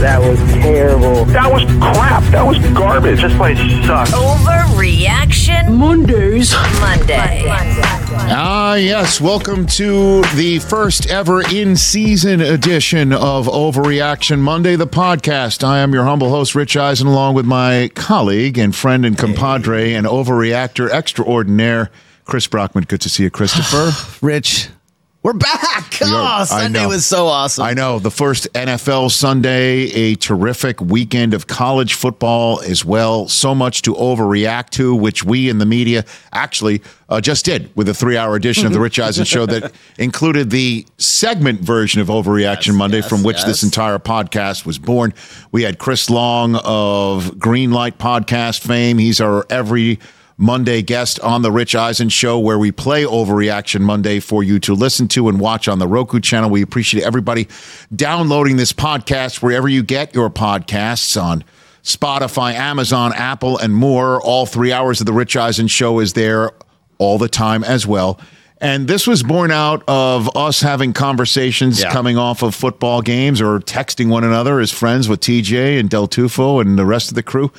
That was terrible. That was crap. That was garbage. This place sucks. Overreaction Mondays. Monday. Ah, yes. Welcome to the first ever in season edition of Overreaction Monday, the podcast. I am your humble host, Rich Eisen, along with my colleague and friend and compadre and overreactor extraordinaire, Chris Brockman. Good to see you, Christopher. Rich, we're back. Oh, Sunday was so awesome. I know. The first NFL Sunday, a terrific weekend of college football as well. So much to overreact to, which we in the media actually uh, just did with a three hour edition of The Rich Eisen Show that included the segment version of Overreaction Monday, yes, from which this entire podcast was born. We had Chris Long of Greenlight Podcast fame. He's our every Monday guest on the Rich Eisen Show, where we play Overreaction Monday for you to listen to and watch on the Roku channel. We appreciate everybody downloading this podcast wherever you get your podcasts on Spotify, Amazon, Apple, and more. All three hours of the Rich Eisen Show is there all the time as well. And this was born out of us having conversations Yeah. coming off of football games or texting one another as friends with TJ and Del Tufo and the rest of the crew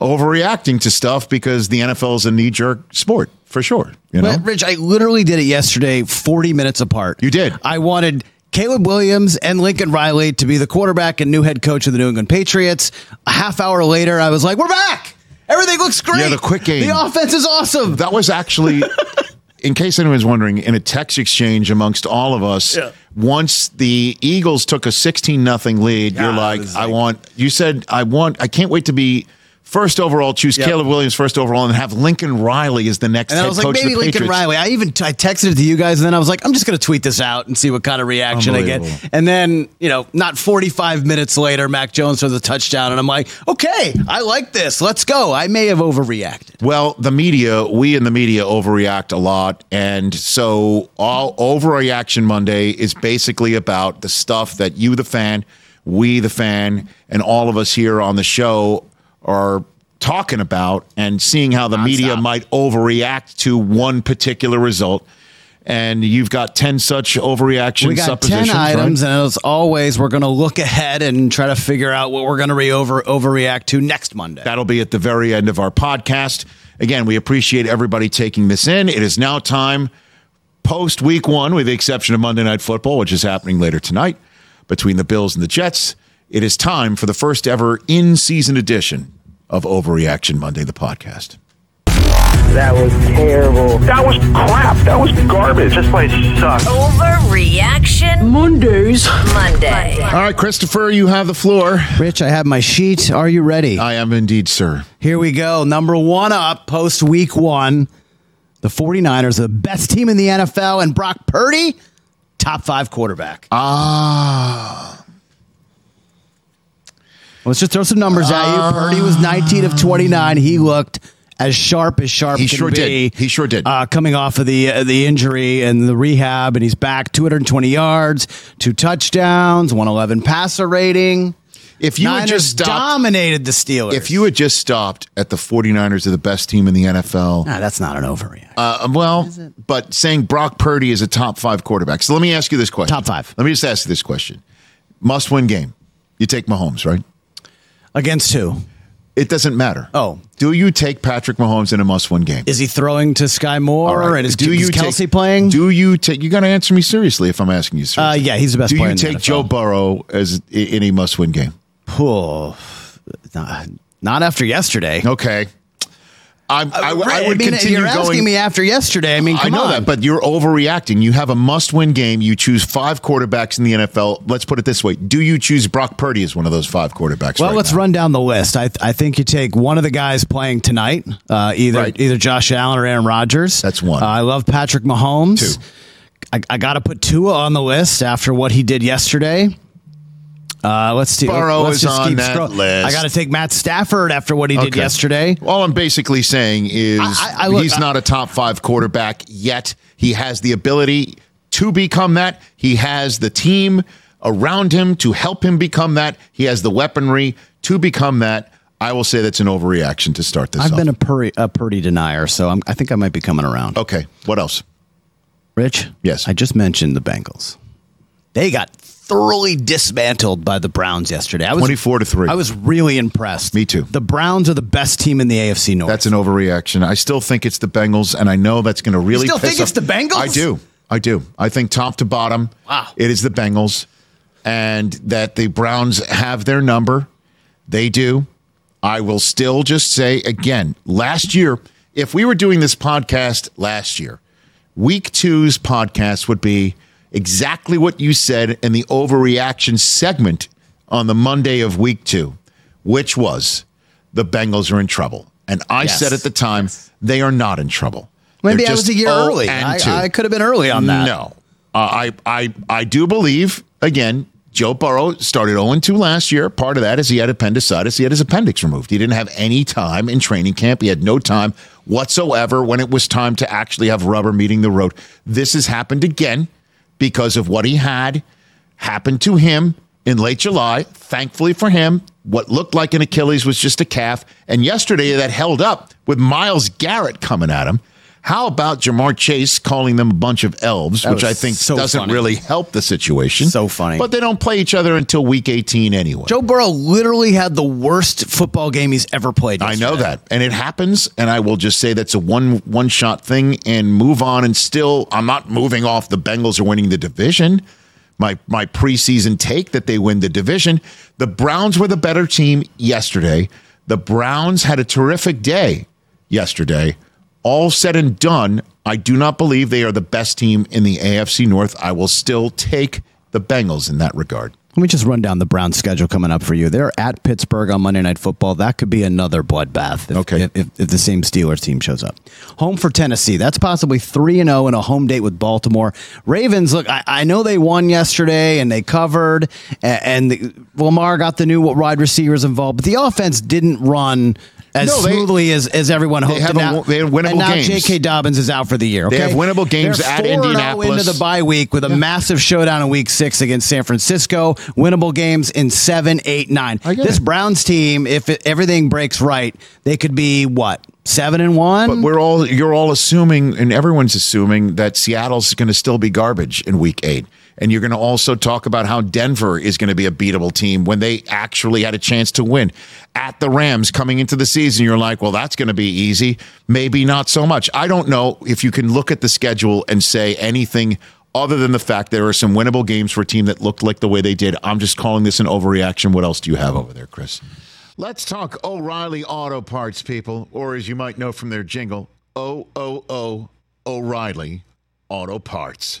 overreacting to stuff because the NFL is a knee jerk sport for sure. You know, But, Rich, I literally did it yesterday, 40 minutes apart. You did. I wanted Caleb Williams and Lincoln Riley to be the quarterback and new head coach of the New England Patriots. A half hour later, I was like, we're back. Everything looks great. Yeah, the quick game. The offense is awesome. that was actually, in case anyone's wondering, in a text exchange amongst all of us. Once the Eagles took a sixteen nothing lead, you're Yeah, like, I like- want. You said, I want. I can't wait to be. First overall, choose Yep. Caleb Williams first overall, and have Lincoln Riley as the next And head I was like, maybe Lincoln Patriots. Riley. I even I texted it to you guys, and then I was like, I'm just going to tweet this out and see what kind of reaction I get. And then, you know, not 45 minutes later, Mac Jones throws a touchdown, and I'm like, okay, I like this. Let's go. I may have overreacted. Well, the media, we in the media overreact a lot. And so all overreaction Monday is basically about the stuff that you, the fan, we, the fan, and all of us here on the show are talking about and seeing how the media might overreact to one particular result. And you've got 10 such overreaction We got 10 suppositions. right? items, and as always, we're going to look ahead and try to figure out what we're going to re over overreact to next Monday. That'll be at the very end of our podcast. Again, we appreciate everybody taking this in. It is now time post week one, with the exception of Monday Night Football, which is happening later tonight between the Bills and the Jets. It is time for the first ever in season edition of Overreaction Monday, the podcast. That was terrible. That was crap. That was garbage. This place sucks. Overreaction Mondays. Monday. All right, Christopher, you have the floor. Rich, I have my sheet. Are you ready? I am indeed, sir. Here we go. Number one up post week one. The 49ers, the best team in the NFL, and Brock Purdy, top five quarterback. Ah, Let's just throw some numbers at you. Purdy was 19 of 29. He looked as sharp as sharp He can sure be. did. He sure did. Uh, coming off of the uh, the injury and the rehab, and he's back 220 yards, two touchdowns, 111 passer rating. if you had Niners just stopped, dominated the Steelers. if you had just stopped at the 49ers are the best team in the NFL, Nah, that's not an overreaction. Uh, well, but saying Brock Purdy is a top five quarterback. So let me ask you this question. Top five. Let me just ask you this question. Must win game. You take Mahomes, right? Against who? It doesn't matter. Oh. Do you take Patrick Mahomes in a must win game? Is he throwing to Sky Moore? Right. And is, do is you Kelsey take, playing? Do you take? You got to answer me seriously if I'm asking you seriously. Uh, yeah, he's the best Do you take. Joe Burrow as in a must win game? Oh, not, not after yesterday. Okay. I'm, I, Right, I would mean, continue You're asking me after yesterday. I mean, I know on. that, but you're overreacting. You have a must-win game. You choose five quarterbacks in the NFL. Let's put it this way: Do you choose Brock Purdy as one of those five quarterbacks? well, right let's now? run down the list. I, I think you take one of the guys playing tonight, uh, either Right. either Josh Allen or Aaron Rodgers. That's one. Uh, I love Patrick Mahomes. Two. I, I got to put Tua on the list after what he did yesterday. Uh, let's do. Burrow let's is just on keep that list. I got to take Matt Stafford after what he did Okay. yesterday. All I'm basically saying is I- I look- he's not a top five quarterback yet. He has the ability to become that. He has the team around him to help him become that. He has the weaponry to become that. I will say that's an overreaction to start this I've off. been a Purdy, a Purdy denier, so I'm, I think I might be coming around. okay, what else? Rich? Yes. I just mentioned the Bengals. They got thoroughly dismantled by the Browns yesterday. I was 24 to 3. I was really impressed. Me too. The Browns are the best team in the AFC North. That's an overreaction. I still think it's the Bengals, and I know that's going to really still piss think it's the Bengals? I do. I do. I think top to bottom, Wow. it is the Bengals, and that the Browns have their number. They do. I will still just say again, last year, if we were doing this podcast last year, week two's podcast would be exactly what you said in the overreaction segment on the Monday of week two, which was the Bengals are in trouble. And I Yes. said at the time, they are not in trouble. Maybe I was a year early. I, I could have been early on that. No, uh, I I I do believe again. Joe Burrow started 0 2 last year. Part of that is he had appendicitis. He had his appendix removed. He didn't have any time in training camp. He had no time whatsoever when it was time to actually have rubber meeting the road. This has happened again because of what he had happened to him in late July. Thankfully for him, what looked like an Achilles was just a calf. And yesterday that held up with Myles Garrett coming at him. How about Ja'Marr Chase calling them a bunch of elves, That which I think so doesn't funny. really help the situation. So funny. But they don't play each other until week 18 anyway. Joe Burrow literally had the worst football game he's ever played. I know that, and it happens. And I will just say that's a one one shot thing, and move on. And still, I'm not moving off. The Bengals are winning the division. My my preseason take that they win the division. The Browns were the better team yesterday. The Browns had a terrific day yesterday. All said and done, I do not believe they are the best team in the AFC North. I will still take the Bengals in that regard. Let me just run down the Browns schedule coming up for you. They're at Pittsburgh on Monday Night Football. That could be another bloodbath if, Okay. if, if, if the same Steelers team shows up. Home for Tennessee. That's possibly 3 and 0 in a home date with Baltimore. Ravens, look, I, I know they won yesterday and they covered, a- and the, Lamar got the new wide receivers involved, but the offense didn't run as No, they- smoothly as, as everyone hoped. have And a now, they have winnable and now games. J.K. Dobbins is out for the year. They have winnable games They're at 4-0 Indianapolis. into the bye week with a massive showdown in week six against San Francisco. Winnable games in seven, eight, nine. This it. Browns team, if it, everything breaks right, they could be what seven and one. But we're all you're all assuming, and everyone's assuming that Seattle's going to still be garbage in Week Eight, and you're going to also talk about how Denver is going to be a beatable team when they actually had a chance to win at the Rams coming into the season. You're like, well, that's going to be easy. Maybe not so much. I don't know if you can look at the schedule and say anything. Other than the fact there are some winnable games for a team that looked like the way they did, I'm just calling this an overreaction. What else do you have over there, Chris? Let's talk O'Reilly Auto Parts, people, or as you might know from their jingle, O O O O'Reilly Auto Parts.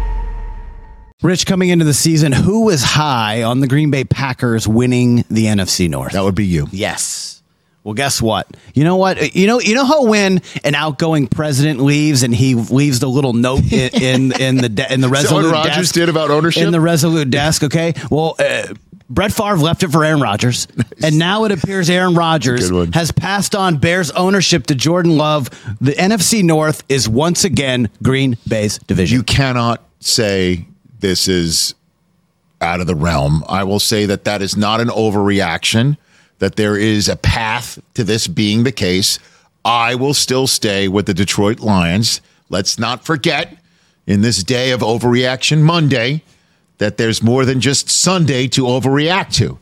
Rich, coming into the season, who was high on the Green Bay Packers winning the NFC North? That would be you. Yes. Well, guess what? You know what? You know, you know how when an outgoing president leaves and he leaves the little note in in, in the de- in the Is that what resolute Rodgers desk did about ownership? in the resolute desk. Okay. Well, uh, Brett Favre left it for Aaron Rodgers, and now it appears Aaron Rodgers has passed on Bears ownership to Jordan Love. The NFC North is once again Green Bay's division. You cannot say this is out of the realm. I will say that that is not an overreaction, that there is a path to this being the case. I will still stay with the Detroit Lions. Let's not forget, in this day of overreaction Monday, that there's more than just Sunday to overreact to.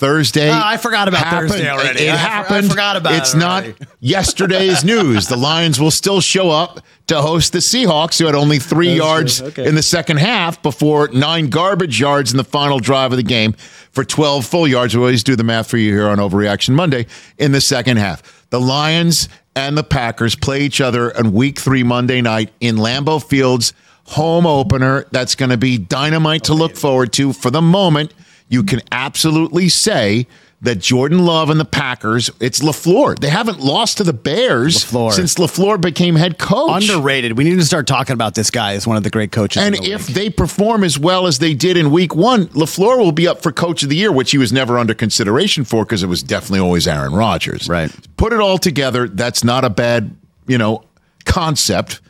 Thursday. Oh, I forgot about happened. Thursday already. It, it I for- I happened. forgot about it's it not yesterday's news. The Lions will still show up to host the Seahawks, who had only three yards Okay. in the second half before nine garbage yards in the final drive of the game for 12 full yards. We always do the math for you here on Overreaction Monday in the second half. The Lions and the Packers play each other on week three Monday night in Lambeau Fields home opener. That's going to be dynamite to look forward to. For the moment, you can absolutely say that Jordan Love and the Packers, it's LaFleur. They haven't lost to the Bears LaFleur. since LaFleur became head coach. Underrated. We need to start talking about this guy as one of the great coaches. And in the if league. they perform as well as they did in week one, LaFleur will be up for coach of the year, which he was never under consideration for because it was definitely always Aaron Rodgers. Right. Put it all together. That's not a bad, you know, concept.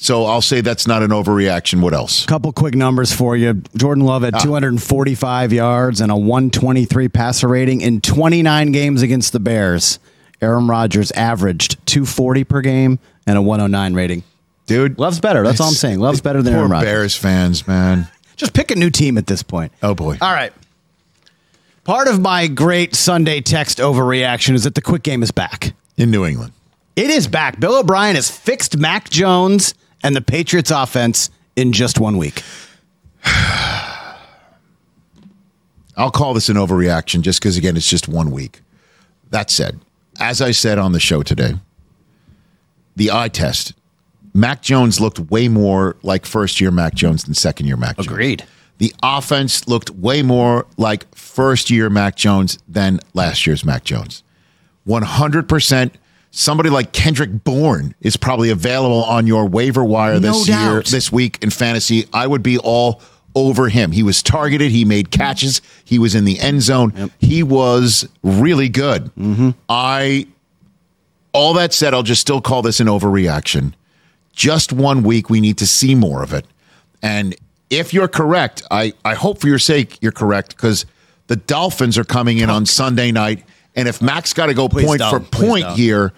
So I'll say that's not an overreaction. What else? couple quick numbers for you. Jordan Love Ah. 245 yards and a 123 passer rating in 29 games against the Bears. Aaron Rodgers averaged 240 per game and a 109 rating. Dude. Love's better. That's all I'm saying. Love's better than Aaron Rodgers. Bears fans, man. Just pick a new team at this point. Oh, boy. All right. Part of my great Sunday text overreaction is that the quick game is back. In New England. It is back. Bill O'Brien has fixed Mac Jones and the Patriots offense in just one week. I'll call this an overreaction just because, again, it's just one week. That said, as I said on the show today, the eye test, Mac Jones looked way more like first year Mac Jones than second year Mac Jones. Agreed. The offense looked way more like first year Mac Jones than last year's Mac Jones. 100%. Somebody like Kendrick Bourne is probably available on your waiver wire No this year, this week in fantasy. I would be all over him. He was targeted. He made catches. He was in the end zone. He was really good. Mm-hmm. I, all that said, I'll just still call this an overreaction. Just one week. We need to see more of it. And if you're correct, I, I hope for your sake you're correct because the Dolphins are coming in on Sunday night. And if Mac's got to go Please point for don't. Please point don't. here,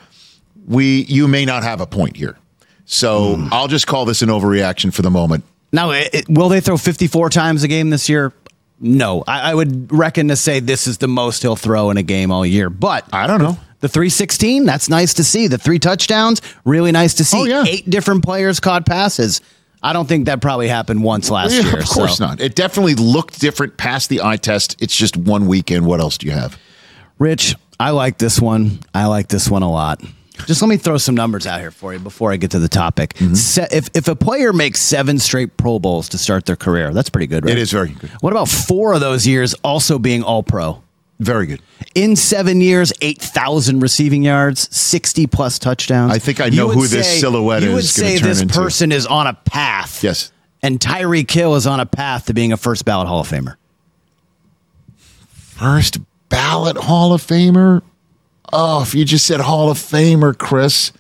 we you may not have a point here. So Hmm. I'll just call this an overreaction for the moment. Now, it, it- will they throw 54 times a game this year? No. I, I would reckon to say this is the most he'll throw in a game all year. But I don't know. the 316, that's nice to see. The three touchdowns, really nice to see. Oh, yeah. Eight different players caught passes. I don't think that probably happened once last Yeah, year. of course so. not. It definitely looked different past the eye test. It's just one weekend. What else do you have? Rich, I like this one. I like this one a lot. Just let me throw some numbers out here for you before I get to the topic. Mm-hmm. Se- if, if a player makes seven straight Pro Bowls to start their career, that's pretty good, right? It is very good. What about four of those years also being all pro? Very good. In seven years, 8,000 receiving yards, 60 plus touchdowns. I think I know who this say- silhouette You would is say turn this into. person is on a path. Yes. And Tyreek Hill is on a path to being a first ballot Hall of Famer. First ballot Hall of Famer. Oh, if you just said Hall of Famer, Chris,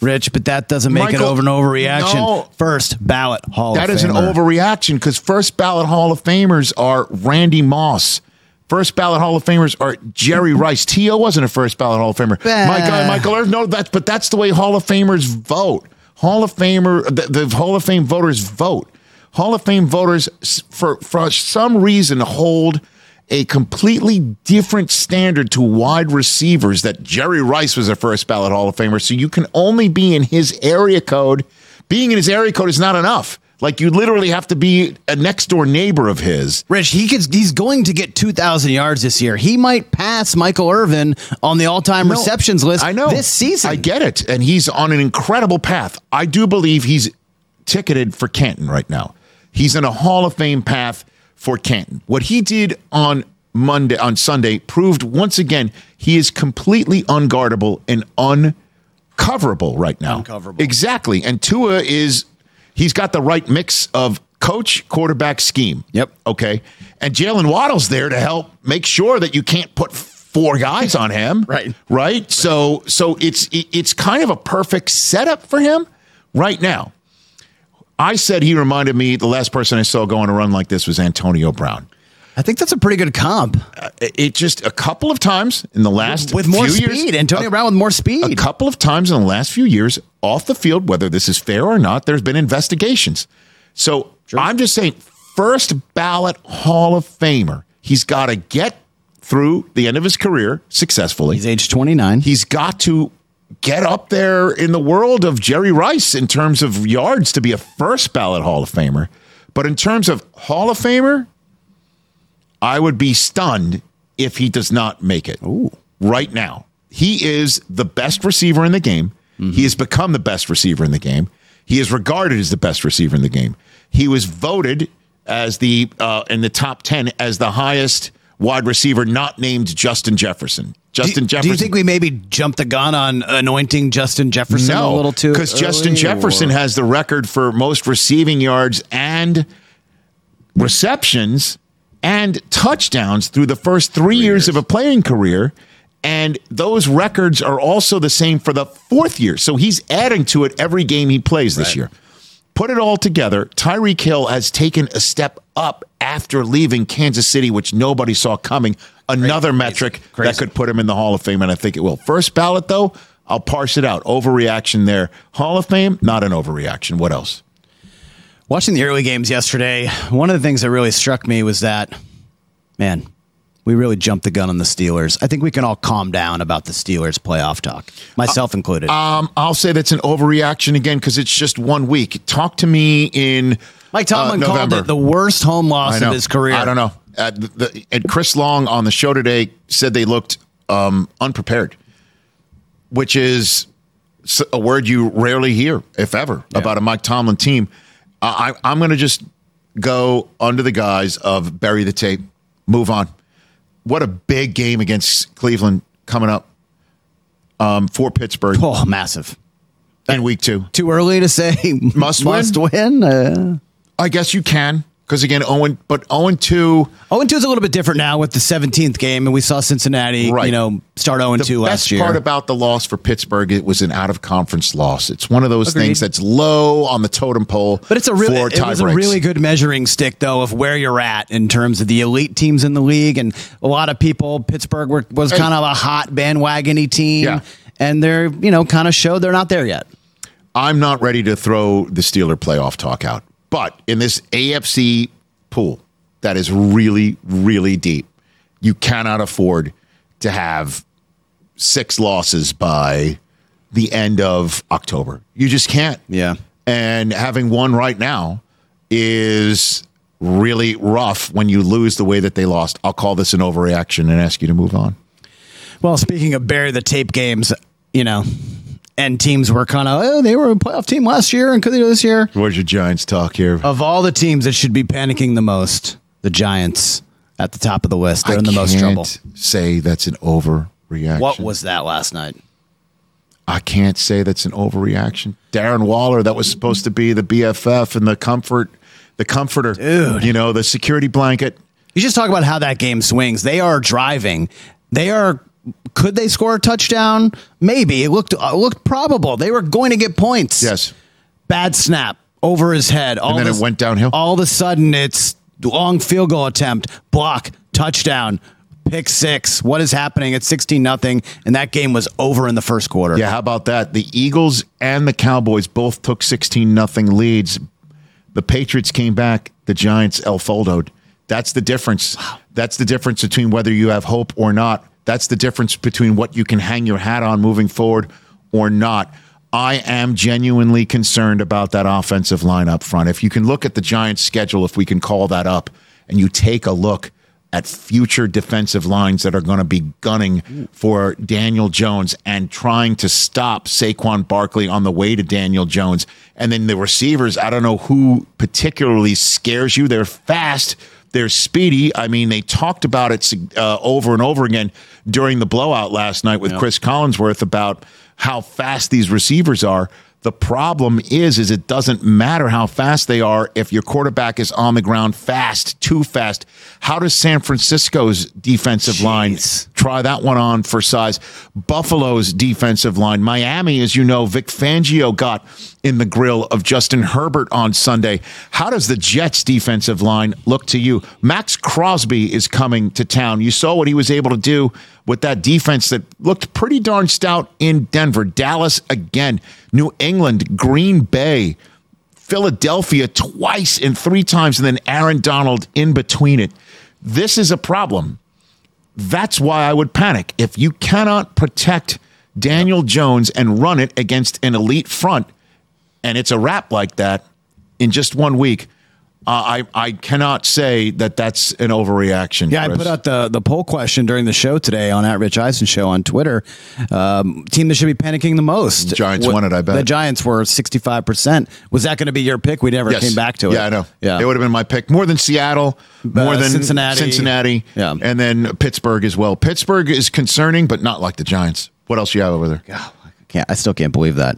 Rich, but that doesn't make Michael, it over and over reaction. no. First ballot Hall that is an overreaction because first ballot Hall of Famers are Randy Moss. First ballot Hall of Famers are Jerry Rice. T.O. wasn't a first ballot Hall of Famer. Bah. My guy, Michael Irvin. No, that's but that's the way Hall of Famers vote. Hall of Famer, the, the Hall of Fame voters vote. Hall of Fame voters, for for some reason, hold a completely different standard to wide receivers. That Jerry Rice was a first ballot Hall of Famer, so you can only be in his area code. Being in his area code is not enough. Like you literally have to be a next door neighbor of his. Rich, he could, he's going to get 2,000 yards this year. He might pass Michael Irvin on the all time No, receptions list I know this season. I get it, and he's on an incredible path. I do believe he's ticketed for Canton right now. He's in a Hall of Fame path for Canton. What he did on Monday on Sunday proved once again he is completely unguardable and uncoverable right now. Uncoverable. Exactly. And Tua is he's got the right mix of coach, quarterback, scheme. Yep. Okay. And Jaylen Waddle's there to help make sure that you can't put four guys on him. Right. Right. So so it's it- it's kind of a perfect setup for him right now. I said he reminded me the last person I saw going to run like this was Antonio Brown. I think that's a pretty good comp uh, It it just a couple of times in the last with more few speed. years, Antonio a- Brown with more speed. a couple of times in the last few years off the field, whether this is fair or not, there's been investigations. So I'm just saying, first ballot Hall of Famer. He's got to get through the end of his career successfully. He's age 29. He's got to get up there in the world of Jerry Rice in terms of yards to be a first ballot Hall of Famer. But in terms of Hall of Famer, I would be stunned if he does not make it. Right now. He is the best receiver in the game. He has become the best receiver in the game. He is regarded as the best receiver in the game. He was voted as the uh, in the top 10 as the highest wide receiver not named Justin Jefferson. Justin do, Jefferson do you think we maybe jumped the gun on anointing Justin Jefferson a little too? because Justin Jefferson or- has the record for most receiving yards and receptions and touchdowns through the first three, years, of a playing career. And those records are also the same for the fourth year. So he's adding to it every game he plays this year. Put it all together, Tyreek Hill has taken a step up after leaving Kansas City, which nobody saw coming. Another metric Crazy. that could put him in the Hall of Fame, and I think it will. First ballot, though, I'll parse it out. Overreaction there. Hall of Fame, not an overreaction. What else? Watching the early games yesterday, one of the things that really struck me was that, man, we really jumped the gun on the Steelers. I think we can all calm down about the Steelers playoff talk, myself included. Um, I'll say that's an overreaction again because it's just one week. Talk to me in Mike Tomlin uh, called it the worst home loss of his career. I don't know. Uh, the, and Chris Long on the show today said they looked um, unprepared, which is a word you rarely hear, if ever, about a Mike Tomlin team. I, I- I'm going to just go under the guise of bury the tape, move on. What a big game against Cleveland coming up um, for Pittsburgh Oh, massive. in week two. Too early to say Must must win. Uh, I guess you can because again, Owen, but Owen two. 0 2 is a little bit different now with the 17th game, and we saw Cincinnati, Right. you know, start Owen 2 last year. Best part about the loss for Pittsburgh, it was an out of conference loss. It's one of those Agreed. things that's low on the totem pole. But it's a really, it was a really good measuring stick, though, of where you're at in terms of the elite teams in the league. And a lot of people, Pittsburgh were, was kind of a hot bandwagony team, Yeah. and they're you know kind of showed they're not there yet. I'm not ready to throw the Steeler playoff talk out, but in this AFC pool that is really, really deep, you cannot afford to have six losses by the end of October. You just can't. Yeah. And having one right now is really rough when you lose the way that they lost. I'll call this an overreaction and ask you to move on. Well, speaking of bury the tape games, you know, and teams were kind of oh they were a playoff team last year and could they do this year? Where's your Giants talk here? Of all the teams that should be panicking the most, the Giants at the top of the list. They're in the most trouble. Say that's an overreaction. What was that last night? I can't say that's an overreaction. Darren Waller, that was supposed to be the BFF and the comfort, the comforter, Dude. You know, the security blanket. You just talk about how that game swings. They are driving. They are. Could they score a touchdown? Maybe it looked uh, looked probable. They were going to get points. Yes, Bad snap over his head. All then of it went downhill? All of a sudden, it's long field goal attempt, block, touchdown, pick six. What is happening? It's sixteen nothing, and that game was over in the first quarter. Yeah, how about that? The Eagles and the Cowboys both took 16 nothing leads. The Patriots came back, the Giants el foldoed. That's the difference. That's the difference between whether you have hope or not. That's the difference between what you can hang your hat on moving forward or not. I am genuinely concerned about that offensive line up front. If you can look at the Giants' schedule, if we can call that up, and you take a look at future defensive lines that are going to be gunning for Daniel Jones and trying to stop Saquon Barkley on the way to Daniel Jones. And then the receivers, I don't know who particularly scares you. They're fast, they're speedy. I mean, they talked about it uh, over and over again during the blowout last night with Chris Collinsworth about how fast these receivers are. The problem is, is it doesn't matter how fast they are if your quarterback is on the ground fast, too fast. How does San Francisco's defensive line try that one on for size? Buffalo's defensive line, Miami, as you know, Vic Fangio got in the grill of Justin Herbert on Sunday. How does the Jets defensive line look to you? Maxx Crosby is coming to town. You saw what he was able to do with that defense that looked pretty darn stout in Denver. Dallas again, New England, Green Bay, Philadelphia twice and three times, and then Aaron Donald in between it. This is a problem. That's why I would panic. If you cannot protect Daniel Jones and run it against an elite front, and it's a wrap like that in just one week, uh, I I cannot say that that's an overreaction. Yeah, I put out the the poll question during the show today on at Rich Eisen show on Twitter. Um, team that should be panicking the most. Giants What- won it, I bet. The Giants were sixty five percent. Was that going to be your pick? We never Yes. came back to it. Yeah, I know. Yeah, it would have been my pick. More than Seattle, more Uh, than Cincinnati. Cincinnati, Yeah. and then Pittsburgh as well. Pittsburgh is concerning, but not like the Giants. What else you have over there? can't. I still can't believe that.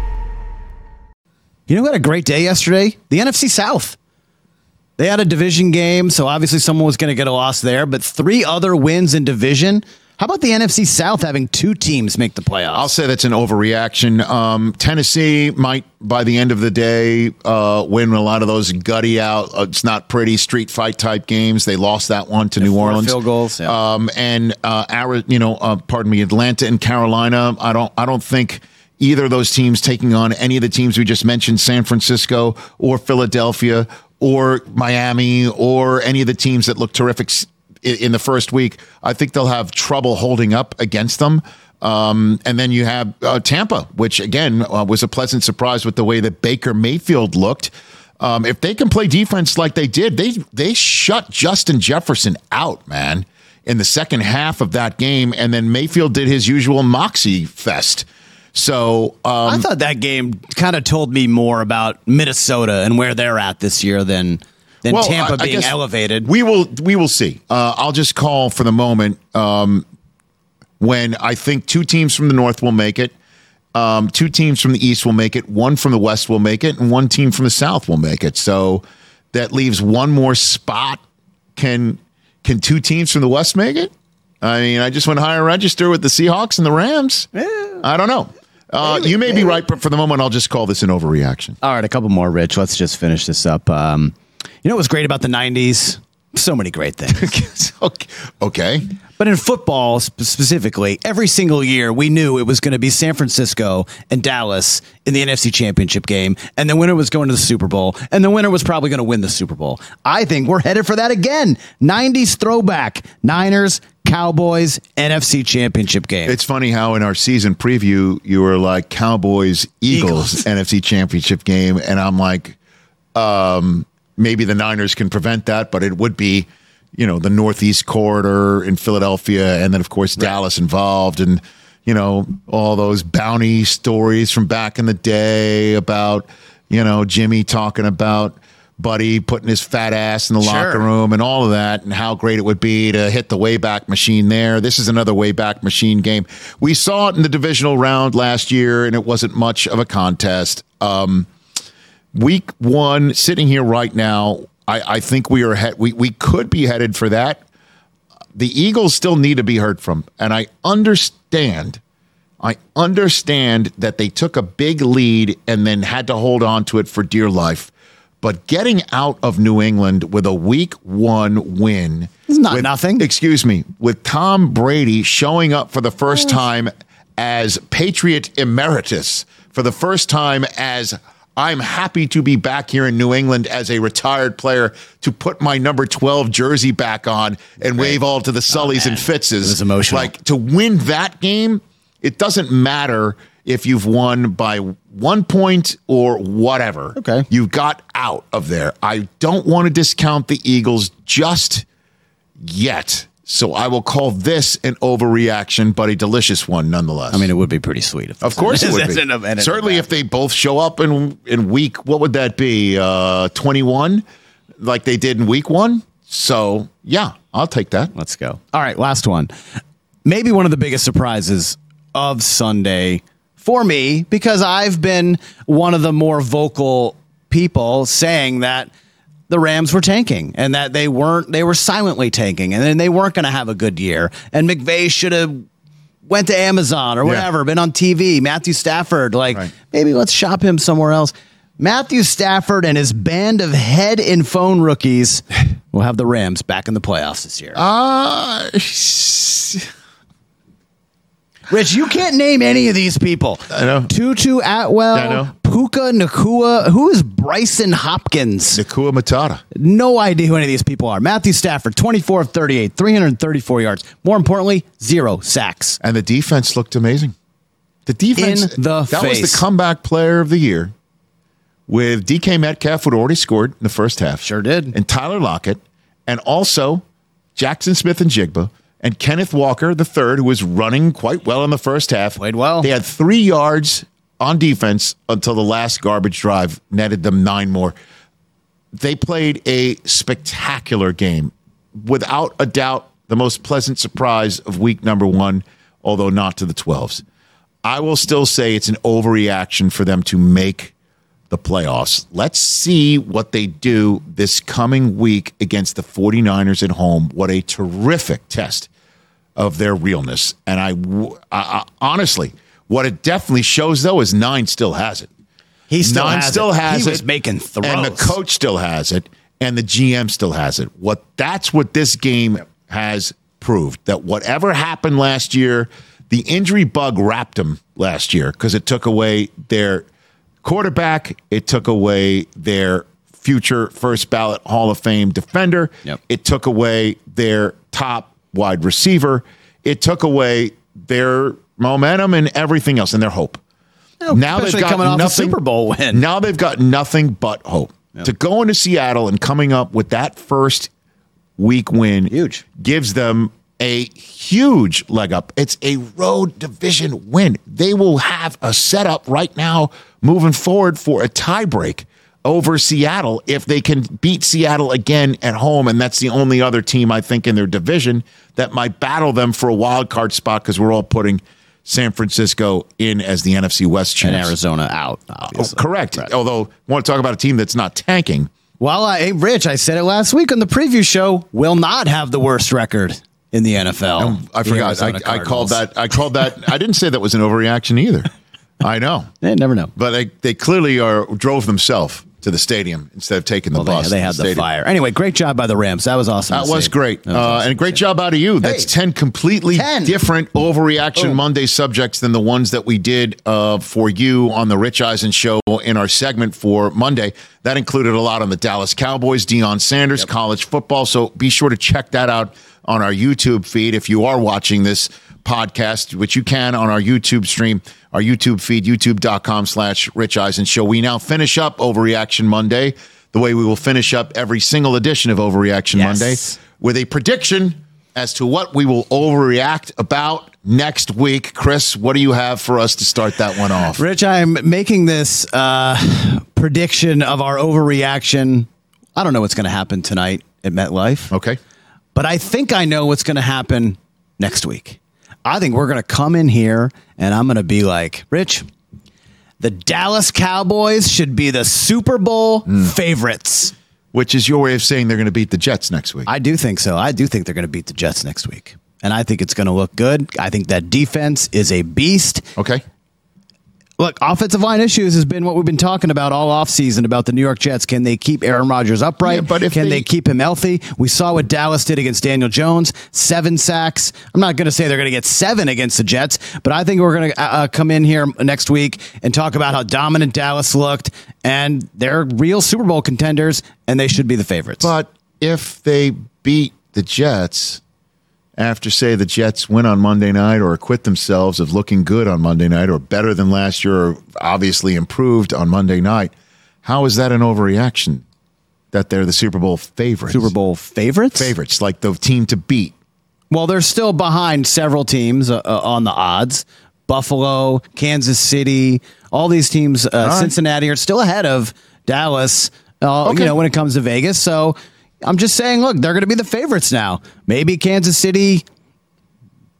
You know who had a great day yesterday? The NFC South. They had a division game, so obviously someone was going to get a loss there, but three other wins in division. How about the NFC South having two teams make the playoffs? I'll say that's an overreaction. Um, Tennessee might, by the end of the day, uh, win a lot of those gutty out. Uh, it's not pretty street fight type games. They lost that one to New Orleans. field goals, yeah. Um, and uh, you know, uh, pardon me, Atlanta and Carolina. I don't, I don't think either of those teams taking on any of the teams we just mentioned, San Francisco or Philadelphia or Miami or any of the teams that look terrific in the first week. I think they'll have trouble holding up against them. Um, and then you have uh, Tampa, which again uh, was a pleasant surprise with the way that Baker Mayfield looked. Um, if they can play defense like they did, they they shut Justin Jefferson out, man, in the second half of that game, and then Mayfield did his usual moxie fest. So um, I thought that game kind of told me more about Minnesota and where they're at this year than than Well, Tampa I- I being elevated. We will we will see. Uh, I'll just call for the moment um, when I think two teams from the north will make it, um, two teams from the east will make it, one from the west will make it, and one team from the south will make it. So that leaves one more spot. Can can two teams from the west make it? I mean, I just went higher register with the Seahawks and the Rams. I don't know. Uh, you may be right, but for the moment, I'll just call this an overreaction. All right, a couple more, Rich. Let's just finish this up. Um, you know what was great about the '90s? So many great things. okay. But in football sp- specifically, every single year we knew it was going to be San Francisco and Dallas in the NFC Championship game, and the winner was going to the Super Bowl, and the winner was probably going to win the Super Bowl. I think we're headed for that again. 90s throwback Niners, Cowboys, NFC Championship game. It's funny how in our season preview you were like Cowboys Eagles, Eagles. NFC Championship game, and I'm like, um, maybe the Niners can prevent that, but it would be, you know, the Northeast corridor in Philadelphia, and then of course Dallas involved, and you know all those bounty stories from back in the day about you know Jimmy talking about. Buddy putting his fat ass in the Sure. locker room and all of that, and how great it would be to hit the Wayback Machine there. This is another Wayback Machine game. We saw it in the divisional round last year, and it wasn't much of a contest. Um, week one, sitting here right now, I, I think we are he- we we could be headed for that. The Eagles still need to be heard from, and I understand. I understand that they took a big lead and then had to hold on to it for dear life. but getting out of New England with a week one win It's not with- nothing. Excuse me, with Tom Brady showing up for the first oh. time as Patriot emeritus, for the first time as I'm happy to be back here in New England as a retired player to put my number 12 jersey back on and wave all to the oh, Sullys and Fitzes. It was emotional. Like to win that game, it doesn't matter if you've won by one point or whatever. Okay. You got out of there. I don't want to discount the Eagles just yet. So I will call this an overreaction, but a delicious one nonetheless. I mean, it would be pretty sweet. If of course it would be. Certainly, if they both show up in in week, what would that be? Uh, Twenty one, like they did in week one. So yeah, I'll take that. Let's go. All right, last one. Maybe one of the biggest surprises of Sunday for me because I've been one of the more vocal people saying that the Rams were tanking and that they weren't they were silently tanking and then they weren't going to have a good year and McVay should have went to Amazon or Yeah. whatever, been on TV, Matthew Stafford like Right. maybe let's shop him somewhere else. Matthew Stafford and his band of head and phone rookies will have the Rams back in the playoffs this year. Uh, Rich, you can't name any of these people. I know. Tutu Atwell, I know. Puka Nacua. Who is Brycen Hopkins? Nacua Matata. No idea who any of these people are. Matthew Stafford, 24 of 38, 334 yards. More importantly, zero sacks. And the defense looked amazing. The defense In the that was the comeback player of the year. With DK Metcalf who'd already scored in the first half. Sure did. And Tyler Lockett, and also Jaxon Smith-Njigba, and Kenneth Walker the third, who was running quite well in the first half. Played well. They had three yards on defense until the last garbage drive netted them nine more. They played a spectacular game. Without a doubt, the most pleasant surprise of week number one, although not to the 12s. I will still say it's an overreaction for them to make the playoffs. Let's see what they do this coming week against the 49ers at home. What a terrific test of their realness. And I honestly, what it definitely shows though is nine still has it. He still Nine has still it. has he it. was making throws. And the coach still has it. And the GM still has it. What that's what this game has proved. That whatever happened last year, the injury bug wrapped them last year because it took away their quarterback, it took away their future first ballot Hall of Fame defender. Yep. It took away their top wide receiver. It took away their momentum and everything else and their hope now they've got coming off a nothing, Super Bowl win. Now they've got nothing but hope. To go into Seattle and coming up with that first week win Huge. gives them a huge leg up. It's a road division win. They will have a setup right now moving forward for a tiebreak over Seattle if they can beat Seattle again at home. And that's the only other team I think in their division that might battle them for a wild card spot because we're all putting San Francisco in as the NFC West and. Arizona out. Oh, correct. Right. Although, I want to talk about a team that's not tanking. Well, I, hey, Rich, I said it last week on the preview show. Will not have the worst record in the NFL. I The forgot. I, I called that. I called that. I didn't say that was an overreaction either. I know, Eh, never know. but they, they clearly are drove themselves to the stadium instead of taking the Well, bus. they to had the stadium. fire. Anyway, great job by the Rams. That was awesome. That was great. That was uh, awesome and a great job out of you. That's Hey. 10 completely 10. different overreaction Boom. Monday subjects than the ones that we did uh, for you on the Rich Eisen show in our segment for Monday. That included a lot on the Dallas Cowboys, Deion Sanders, college football. So be sure to check that out on our YouTube feed if you are watching this podcast, which you can on our YouTube stream, our YouTube feed, youtube.com slash Rich Eisen Show. We now finish up Overreaction Monday the way we will finish up every single edition of Overreaction Yes. Monday with a prediction as to what we will overreact about next week. Chris, what do you have for us to start that one off? Rich, I'm making this uh, prediction of our overreaction. I don't know what's going to happen tonight at MetLife, Okay. But I think I know what's going to happen next week. I think we're going to come in here and I'm going to be like, Rich, the Dallas Cowboys should be the Super Bowl hmm. favorites. Which is your way of saying they're going to beat the Jets next week. I do think so. I do think they're going to beat the Jets next week. And I think it's going to look good. I think that defense is a beast. okay. Look, offensive line issues has been what we've been talking about all offseason about the New York Jets. Can they keep Aaron Rodgers upright? Yeah, but Can they- they, keep him healthy? We saw what Dallas did against Daniel Jones, seven sacks. I'm not going to say they're going to get seven against the Jets, but I think we're going to uh, uh, come in here next week and talk about how dominant Dallas looked, and they're real Super Bowl contenders, and they should be the favorites. But if they beat the Jets after, say, the Jets win on Monday night or acquit themselves of looking good on Monday night or better than last year or obviously improved on Monday night, how is that an overreaction that they're the Super Bowl favorites? Super Bowl favorites? favorites, like the team to beat. Well, they're still behind several teams uh, uh, on the odds. Buffalo, Kansas City, all these teams, uh, right. Cincinnati are still ahead of Dallas. Uh, Okay. You know when it comes to Vegas. So I'm just saying, look, they're going to be the favorites now. Maybe Kansas City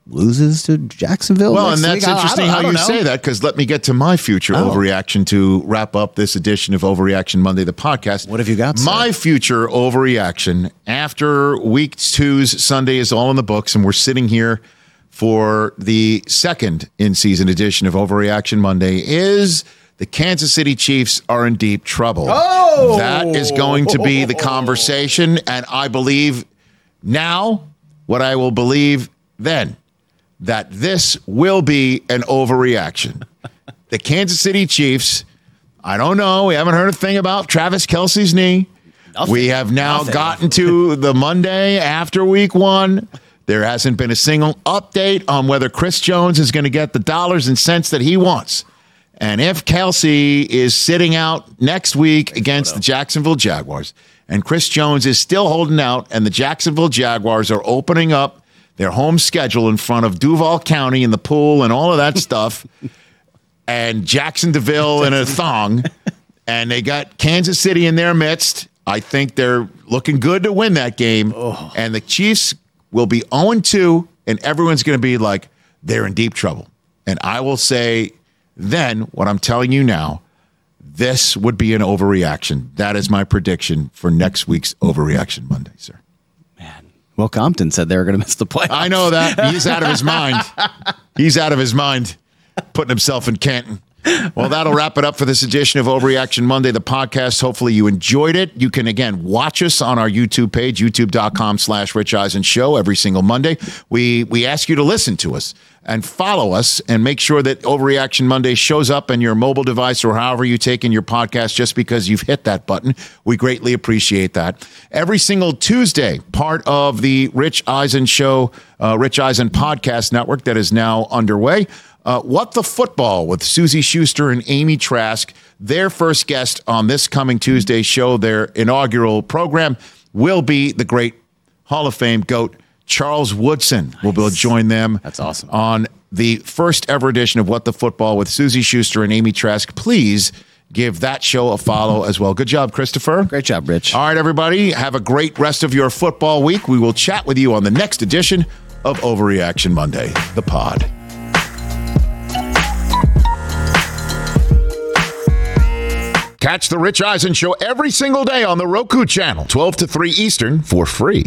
loses to Jacksonville. Well, and that's week. Interesting how you know. say that because let me get to my future Oh. overreaction to wrap up this edition of Overreaction Monday, the podcast. What have you got, sir? My future overreaction after week two's Sunday is all in the books, and we're sitting here for the second in season edition of Overreaction Monday is. The Kansas City Chiefs are in deep trouble. Oh! That is going to be the conversation. And I believe now what I will believe then that this will be an overreaction. the Kansas City Chiefs, I don't know. We haven't heard a thing about Travis Kelce's knee. We have now Nothing. gotten to the Monday after week one. There hasn't been a single update on whether Chris Jones is going to get the dollars and cents that he wants. And if Kelce is sitting out next week against the Jacksonville Jaguars, and Chris Jones is still holding out, and the Jacksonville Jaguars are opening up their home schedule in front of Duval County in the pool and all of that stuff, and Jaxson de Ville in a thong, and they got Kansas City in their midst. I think they're looking good to win that game. And the Chiefs will be 0 2, and everyone's going to be like, they're in deep trouble. And I will say, then what I'm telling you now, this would be an overreaction. That is my prediction for next week's Overreaction Monday, sir. Man, Will Compton said they were going to miss the playoffs. I know that. He's out of his mind. He's out of his mind, putting himself in Canton. Well, that'll wrap it up for this edition of Overreaction Monday, the podcast. Hopefully you enjoyed it. You can, again, watch us on our YouTube page, youtube.com slash Rich Eisen Show every single Monday. We, we ask you to listen to us and follow us and make sure that Overreaction Monday shows up on your mobile device or however you take in your podcast just because you've hit that button. We greatly appreciate that. Every single Tuesday, part of the Rich Eisen Show, uh, Rich Eisen Podcast Network that is now underway. Uh, what the Football with Suzy Shuster and Amy Trask. Their first guest on this coming Tuesday show, their inaugural program, will be the great Hall of Fame GOAT, Charles Woodson. We'll be able to join them. That's awesome. On the first ever edition of What the Football with Suzy Shuster and Amy Trask. Please give that show a follow as well. Good job, Christopher. Great job, Rich. All right, everybody. Have a great rest of your football week. We will chat with you on the next edition of Overreaction Monday, the pod. Catch the Rich Eisen Show every single day on the Roku channel, 12 to 3 Eastern, for free.